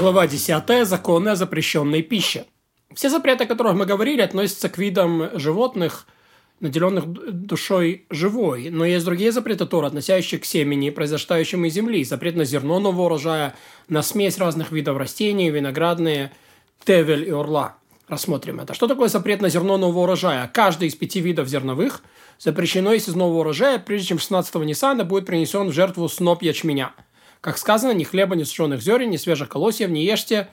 Глава 10. Законы о запрещенной пище. Все запреты, о которых мы говорили, относятся к видам животных, наделенных душой живой. Но есть другие запреты Тора, относящиеся к семени, произрастающему из земли. Запрет на зерно нового урожая, на смесь разных видов растений, виноградные, тевель и орла. Рассмотрим это. Что такое запрет на зерно нового урожая? Каждый из пяти видов зерновых запрещено есть из нового урожая, прежде чем 16-го Ниссана будет принесен в жертву сноп ячменя – как сказано, ни хлеба, ни сушеных зерен, ни свежих колосьев не ешьте,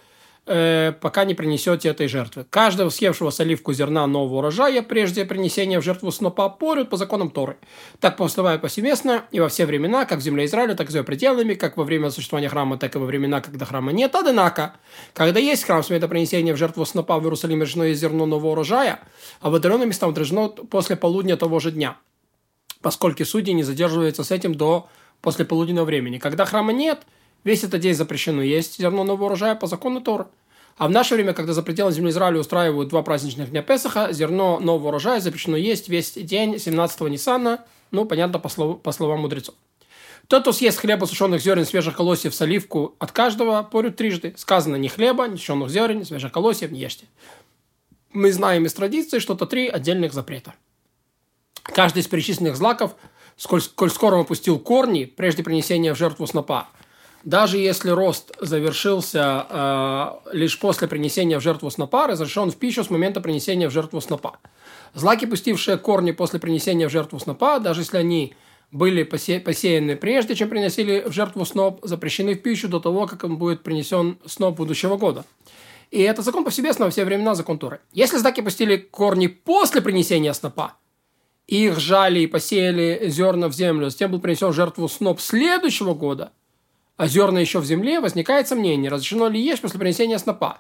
э, пока не принесете этой жертвы. Каждого съевшего соливку зерна нового урожая прежде принесения в жертву снопа порют по законам Торы. Так поступают повсеместно и во все времена, как в земле Израиля, так и за ее пределами, как во время существования храма, так и во времена, когда храма нет. Однако, когда есть храм, смеет принесения в жертву снопа в Иерусалиме есть зерно нового урожая, а в отдаленном местам отражено после полудня того же дня, поскольку судьи не задерживаются с этим до после полуденного времени. Когда храма нет, весь этот день запрещено есть зерно нового урожая по закону Тора. А в наше время, когда за пределами земли Израиля устраивают два праздничных дня Песаха, зерно нового урожая запрещено есть весь день 17-го Ниссана, ну, понятно, по, слов, по словам мудрецов. Тот, кто съест хлеба, сушеных зерен, свежих колосьев, соливку от каждого, порют трижды. Сказано ни хлеба, ни сушеных зерен, ни свежих колосьев не ешьте. Мы знаем из традиции что-то три отдельных запрета. Каждый из перечисленных злаков – сколь, сколь скоро он пустил корни, прежде принесения в жертву снопа. Даже если рост завершился э, лишь после принесения в жертву снопа, разрешен в пищу с момента принесения в жертву снопа. Злаки, пустившие корни после принесения в жертву снопа, даже если они были посе посеяны прежде, чем приносили в жертву сноп, запрещены в пищу до того, как он будет принесен сноп будущего года. И это закон повсеместно во все времена закон Торы. Если злаки пустили корни после принесения снопа, их жали и посеяли зерна в землю, затем был принесен жертву сноп следующего года, а зерна еще в земле, возникает сомнение, разрешено ли есть после принесения снопа.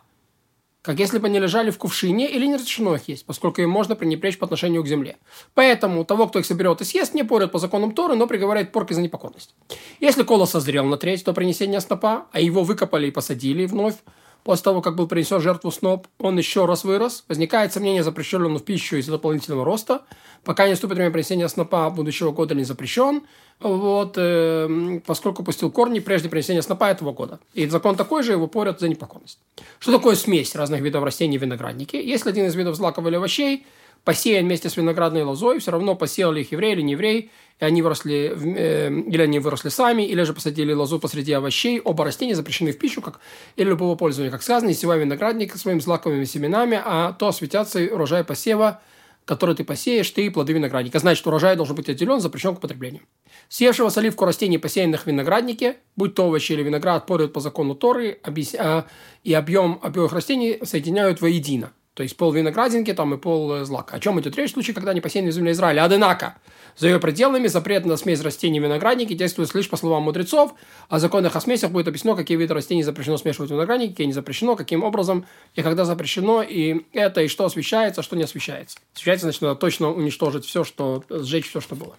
Как если бы они лежали в кувшине или не разрешено их есть, поскольку им можно пренебречь по отношению к земле. Поэтому того, кто их соберет и съест, не порят по законам Торы, но приговаривает порки за непокорность. Если колос созрел на треть до принесения снопа, а его выкопали и посадили вновь, После того, как был принесен жертву сноп, он еще раз вырос. Возникает сомнение, запрещен ли он в пищу из-за дополнительного роста. Пока не наступит время принесения снопа будущего года не запрещен. Вот, э, поскольку пустил корни прежде принесения снопа этого года. И закон такой же, его порят за непокорность. Что такое смесь разных видов растений в винограднике? Если один из видов злаков или овощей посеян вместе с виноградной лозой, все равно посеял ли их еврей или не еврей, и они выросли, э, или они выросли сами, или же посадили лозу посреди овощей, оба растения запрещены в пищу, как или любого пользования. Как сказано, не севай виноградник своими злаковыми семенами, а то осветятся урожай посева, который ты посеешь, ты и плоды виноградника. Значит, урожай должен быть отделен, запрещен к потреблению. Съевшего соливку растений, посеянных в винограднике, будь то овощи или виноград, порют по закону Торы, а, и объем обоих растений соединяют воедино. То есть пол виноградинки там и пол э, злака. О чем идет речь в случае, когда не посеяны в земле Израиля? Однако, за ее пределами запрет на смесь растений виноградники действует лишь по словам мудрецов. О законах о смесях будет объяснено, какие виды растений запрещено смешивать виноградники, какие не запрещено, каким образом и когда запрещено, и это, и что освещается, а что не освещается. Освещается, значит, надо точно уничтожить все, что, сжечь все, что было.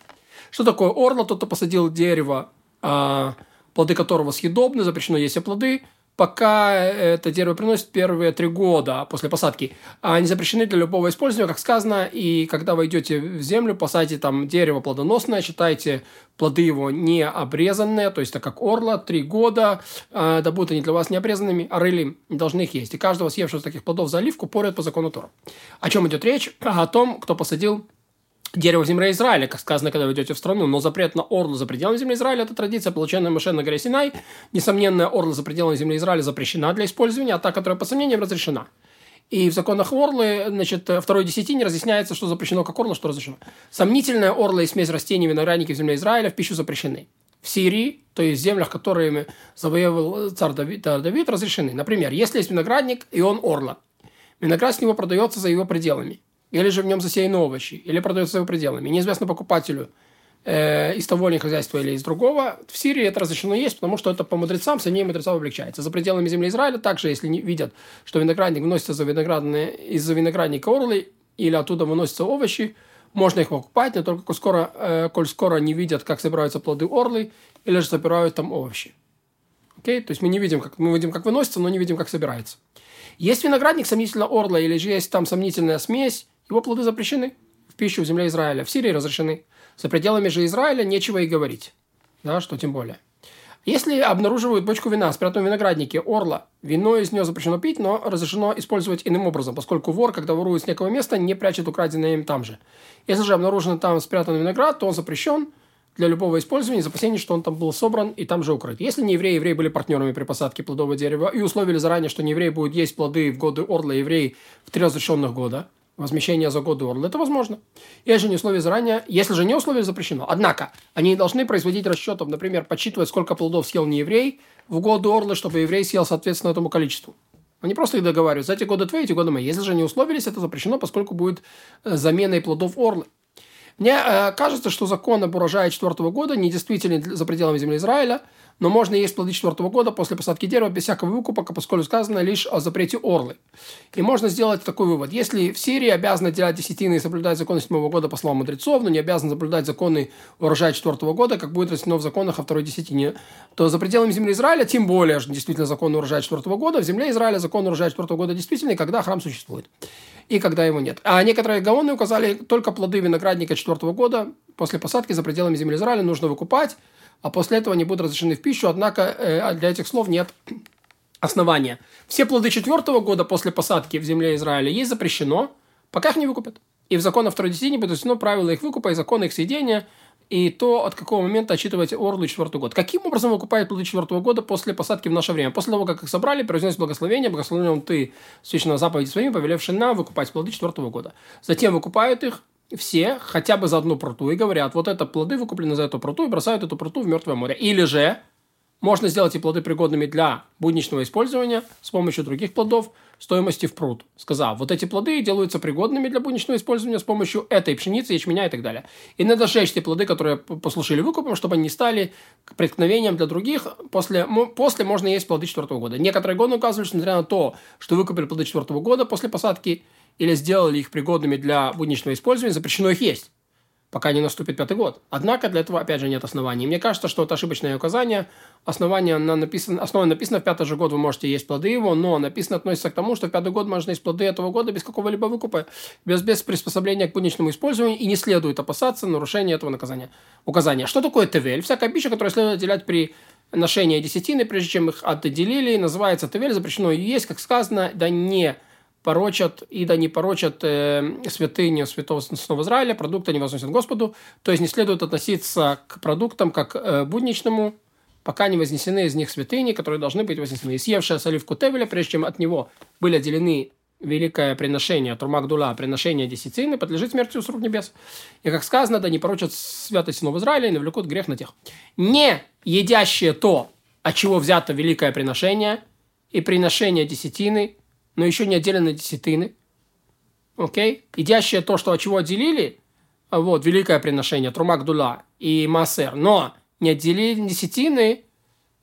Что такое орло? Тот, кто посадил дерево, а, плоды которого съедобны, запрещено есть плоды – пока это дерево приносит первые три года после посадки. Они запрещены для любого использования, как сказано, и когда вы идете в землю, посадите там дерево плодоносное, считайте плоды его не обрезанные, то есть так как орла, три года, э, да будут они для вас не обрезанными, а не должны их есть. И каждого съевшего таких плодов за оливку порят по закону Тора. О чем идет речь? О том, кто посадил дерево в земле Израиля, как сказано, когда вы идете в страну, но запрет на орлу за пределами земли Израиля – это традиция, полученная Моше на горе Синай. Несомненно, орла за пределами земли Израиля запрещена для использования, а та, которая по сомнениям разрешена. И в законах орлы, значит, второй десятине разъясняется, что запрещено как орла, что разрешено. Сомнительная орла и смесь растений виноградники в земле Израиля в пищу запрещены. В Сирии, то есть в землях, которые завоевывал царь Давид, Давид, разрешены. Например, если есть виноградник, и он орла. Виноград с него продается за его пределами или же в нем засеяны овощи, или продается за его пределами. Неизвестно покупателю э, из того или хозяйства или из другого. В Сирии это разрешено есть, потому что это по мудрецам, сомнение мудрецов облегчается. За пределами земли Израиля также, если не видят, что виноградник выносится за виноградные, из-за виноградника орлы, или оттуда выносятся овощи, можно их покупать, но только коль скоро, э, коль скоро не видят, как собираются плоды орлы, или же собирают там овощи. Окей? То есть мы не видим, как, мы видим, как выносится, но не видим, как собирается. Есть виноградник сомнительно орла, или же есть там сомнительная смесь, его плоды запрещены в пищу в земле Израиля. В Сирии разрешены. За пределами же Израиля нечего и говорить. Да, что тем более. Если обнаруживают бочку вина, спрятанную в винограднике, орла, вино из нее запрещено пить, но разрешено использовать иным образом, поскольку вор, когда ворует с некого места, не прячет украденное им там же. Если же обнаружен там спрятанный виноград, то он запрещен для любого использования из опасения, что он там был собран и там же укрыт. Если не евреи, евреи были партнерами при посадке плодового дерева и условили заранее, что не еврей будет есть плоды в годы орла, еврей в три разрешенных года, возмещение за годы орла, это возможно. Если не условия заранее, если же не условия, запрещено. Однако, они должны производить расчетов, например, подсчитывать, сколько плодов съел не еврей в годы орлы, чтобы еврей съел соответственно этому количеству. Они просто их договариваются. Эти годы твои, эти годы мои. Если же не условились, это запрещено, поскольку будет э, заменой плодов орлы. Мне э, кажется, что закон об урожае четвертого года недействителен за пределами земли Израиля, но можно есть плоды четвертого года после посадки дерева без всякого выкупа, поскольку сказано лишь о запрете орлы. И можно сделать такой вывод. Если в Сирии обязаны делать десятины и соблюдать законы седьмого года по словам мудрецов, но не обязаны соблюдать законы урожая четвертого года, как будет растено в законах о второй десятине, то за пределами земли Израиля, тем более действительно закон урожая четвертого года, в земле Израиля закон урожая четвертого года действительный, когда храм существует и когда его нет. А некоторые гаоны указали только плоды виноградника четвертого года после посадки за пределами земли Израиля нужно выкупать, а после этого они будут разрешены в пищу, однако э, для этих слов нет основания. Все плоды четвертого года после посадки в земле Израиля есть запрещено, пока их не выкупят. И в законах второй десятине будет правила их выкупа и законы их съедения – и то, от какого момента отчитывать орлу четвертый год. Каким образом выкупают плоды четвертого года после посадки в наше время? После того, как их собрали, произнес благословение, благословением ты, священного заповеди своими, повелевший нам выкупать плоды четвертого года. Затем выкупают их все хотя бы за одну пруту и говорят, вот это плоды выкуплены за эту пруту и бросают эту пруту в мертвое море. Или же можно сделать эти плоды пригодными для будничного использования с помощью других плодов стоимости в пруд, сказав, вот эти плоды делаются пригодными для будничного использования с помощью этой пшеницы, ячменя и так далее. И надо сжечь те плоды, которые послушали выкупом, чтобы они не стали преткновением для других. После, после можно есть плоды четвертого года. Некоторые годы указывают, что несмотря на то, что выкупили плоды четвертого года после посадки или сделали их пригодными для будничного использования, запрещено их есть пока не наступит пятый год. Однако для этого, опять же, нет оснований. Мне кажется, что это ошибочное указание. Основание на написано, основа написано в пятый же год вы можете есть плоды его, но написано относится к тому, что в пятый год можно есть плоды этого года без какого-либо выкупа, без, без приспособления к будничному использованию, и не следует опасаться нарушения этого наказания. Указания. Что такое ТВЛ? Всякая пища, которую следует отделять при ношении десятины, прежде чем их отделили, называется ТВЛ, запрещено ее есть, как сказано, да не порочат, и да не порочат э, святыню святого снова Израиля, продукты не возносят Господу. То есть не следует относиться к продуктам как э, будничному, пока не вознесены из них святыни, которые должны быть вознесены. И съевшая соливку Тевеля, прежде чем от него были отделены великое приношение, Турмагдула, приношение десятины, подлежит смерти с рук небес. И, как сказано, да не порочат святость сынов Израиля и навлекут грех на тех. Не едящие то, от чего взято великое приношение и приношение десятины, но еще не отделены десятины. Окей? Идящее то, что от чего отделили, вот, великое приношение, Трумак Дула и Массер, но не отделили десятины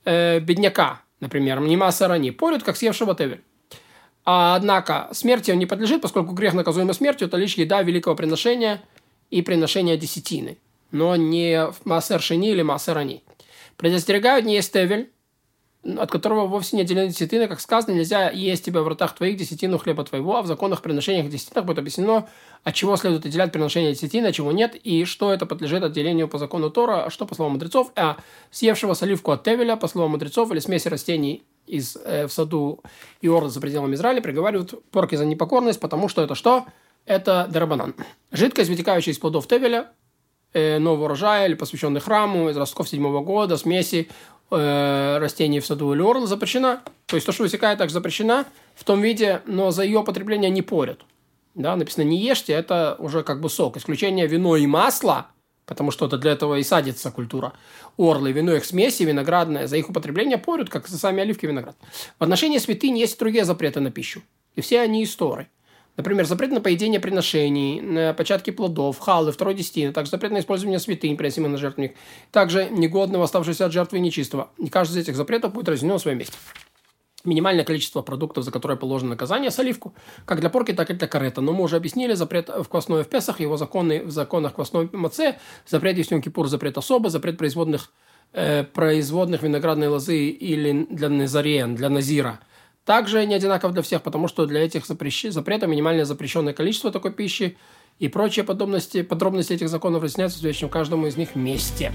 э, бедняка, например, не Массер они, порют, как съевшего Тевель. А, однако, смерти он не подлежит, поскольку грех, наказуемый смертью, это лишь еда великого приношения и приношения десятины, но не Массер Шини или Массер Ани. Предостерегают не есть Тевель, от которого вовсе не отделены десятины, как сказано, нельзя есть тебя в ртах твоих десятину хлеба твоего, а в законах приношениях десятинах будет объяснено, от чего следует отделять приношение десятины, от чего нет, и что это подлежит отделению по закону Тора, а что по словам мудрецов, а съевшего соливку от Тевеля, по словам мудрецов, или смеси растений из, э, в саду Иорда за пределами Израиля, приговаривают порки за непокорность, потому что это что? Это дарабанан. Жидкость, вытекающая из плодов Тевеля, э, нового урожая или посвященный храму из ростков седьмого года, смеси э, растений в саду или орл запрещена. То есть то, что высекает, также запрещена в том виде, но за ее потребление не порят. Да, написано не ешьте, это уже как бы сок. Исключение вино и масло, потому что это для этого и садится культура. Орлы, вино их смеси, виноградное, за их употребление порют, как за сами оливки виноград. В отношении святынь есть другие запреты на пищу. И все они истории. Например, запрет на поедение приношений, на початки плодов, халы, второй десятины, также запрет на использование святынь, приносимых на жертвенник, также негодного, оставшегося от жертвы нечистого. И каждый из этих запретов будет разделен в своем месте. Минимальное количество продуктов, за которое положено наказание, с оливку, как для порки, так и для карета. Но мы уже объяснили запрет в квасное в Песах, его законы в законах квасной маце, запрет есть Кипур, запрет особо, запрет производных, э, производных виноградной лозы или для назареен, для назира – также не одинаков для всех, потому что для этих запрещ... запретов минимальное запрещенное количество такой пищи и прочие подробности, подробности этих законов разъясняются в следующем каждому из них вместе.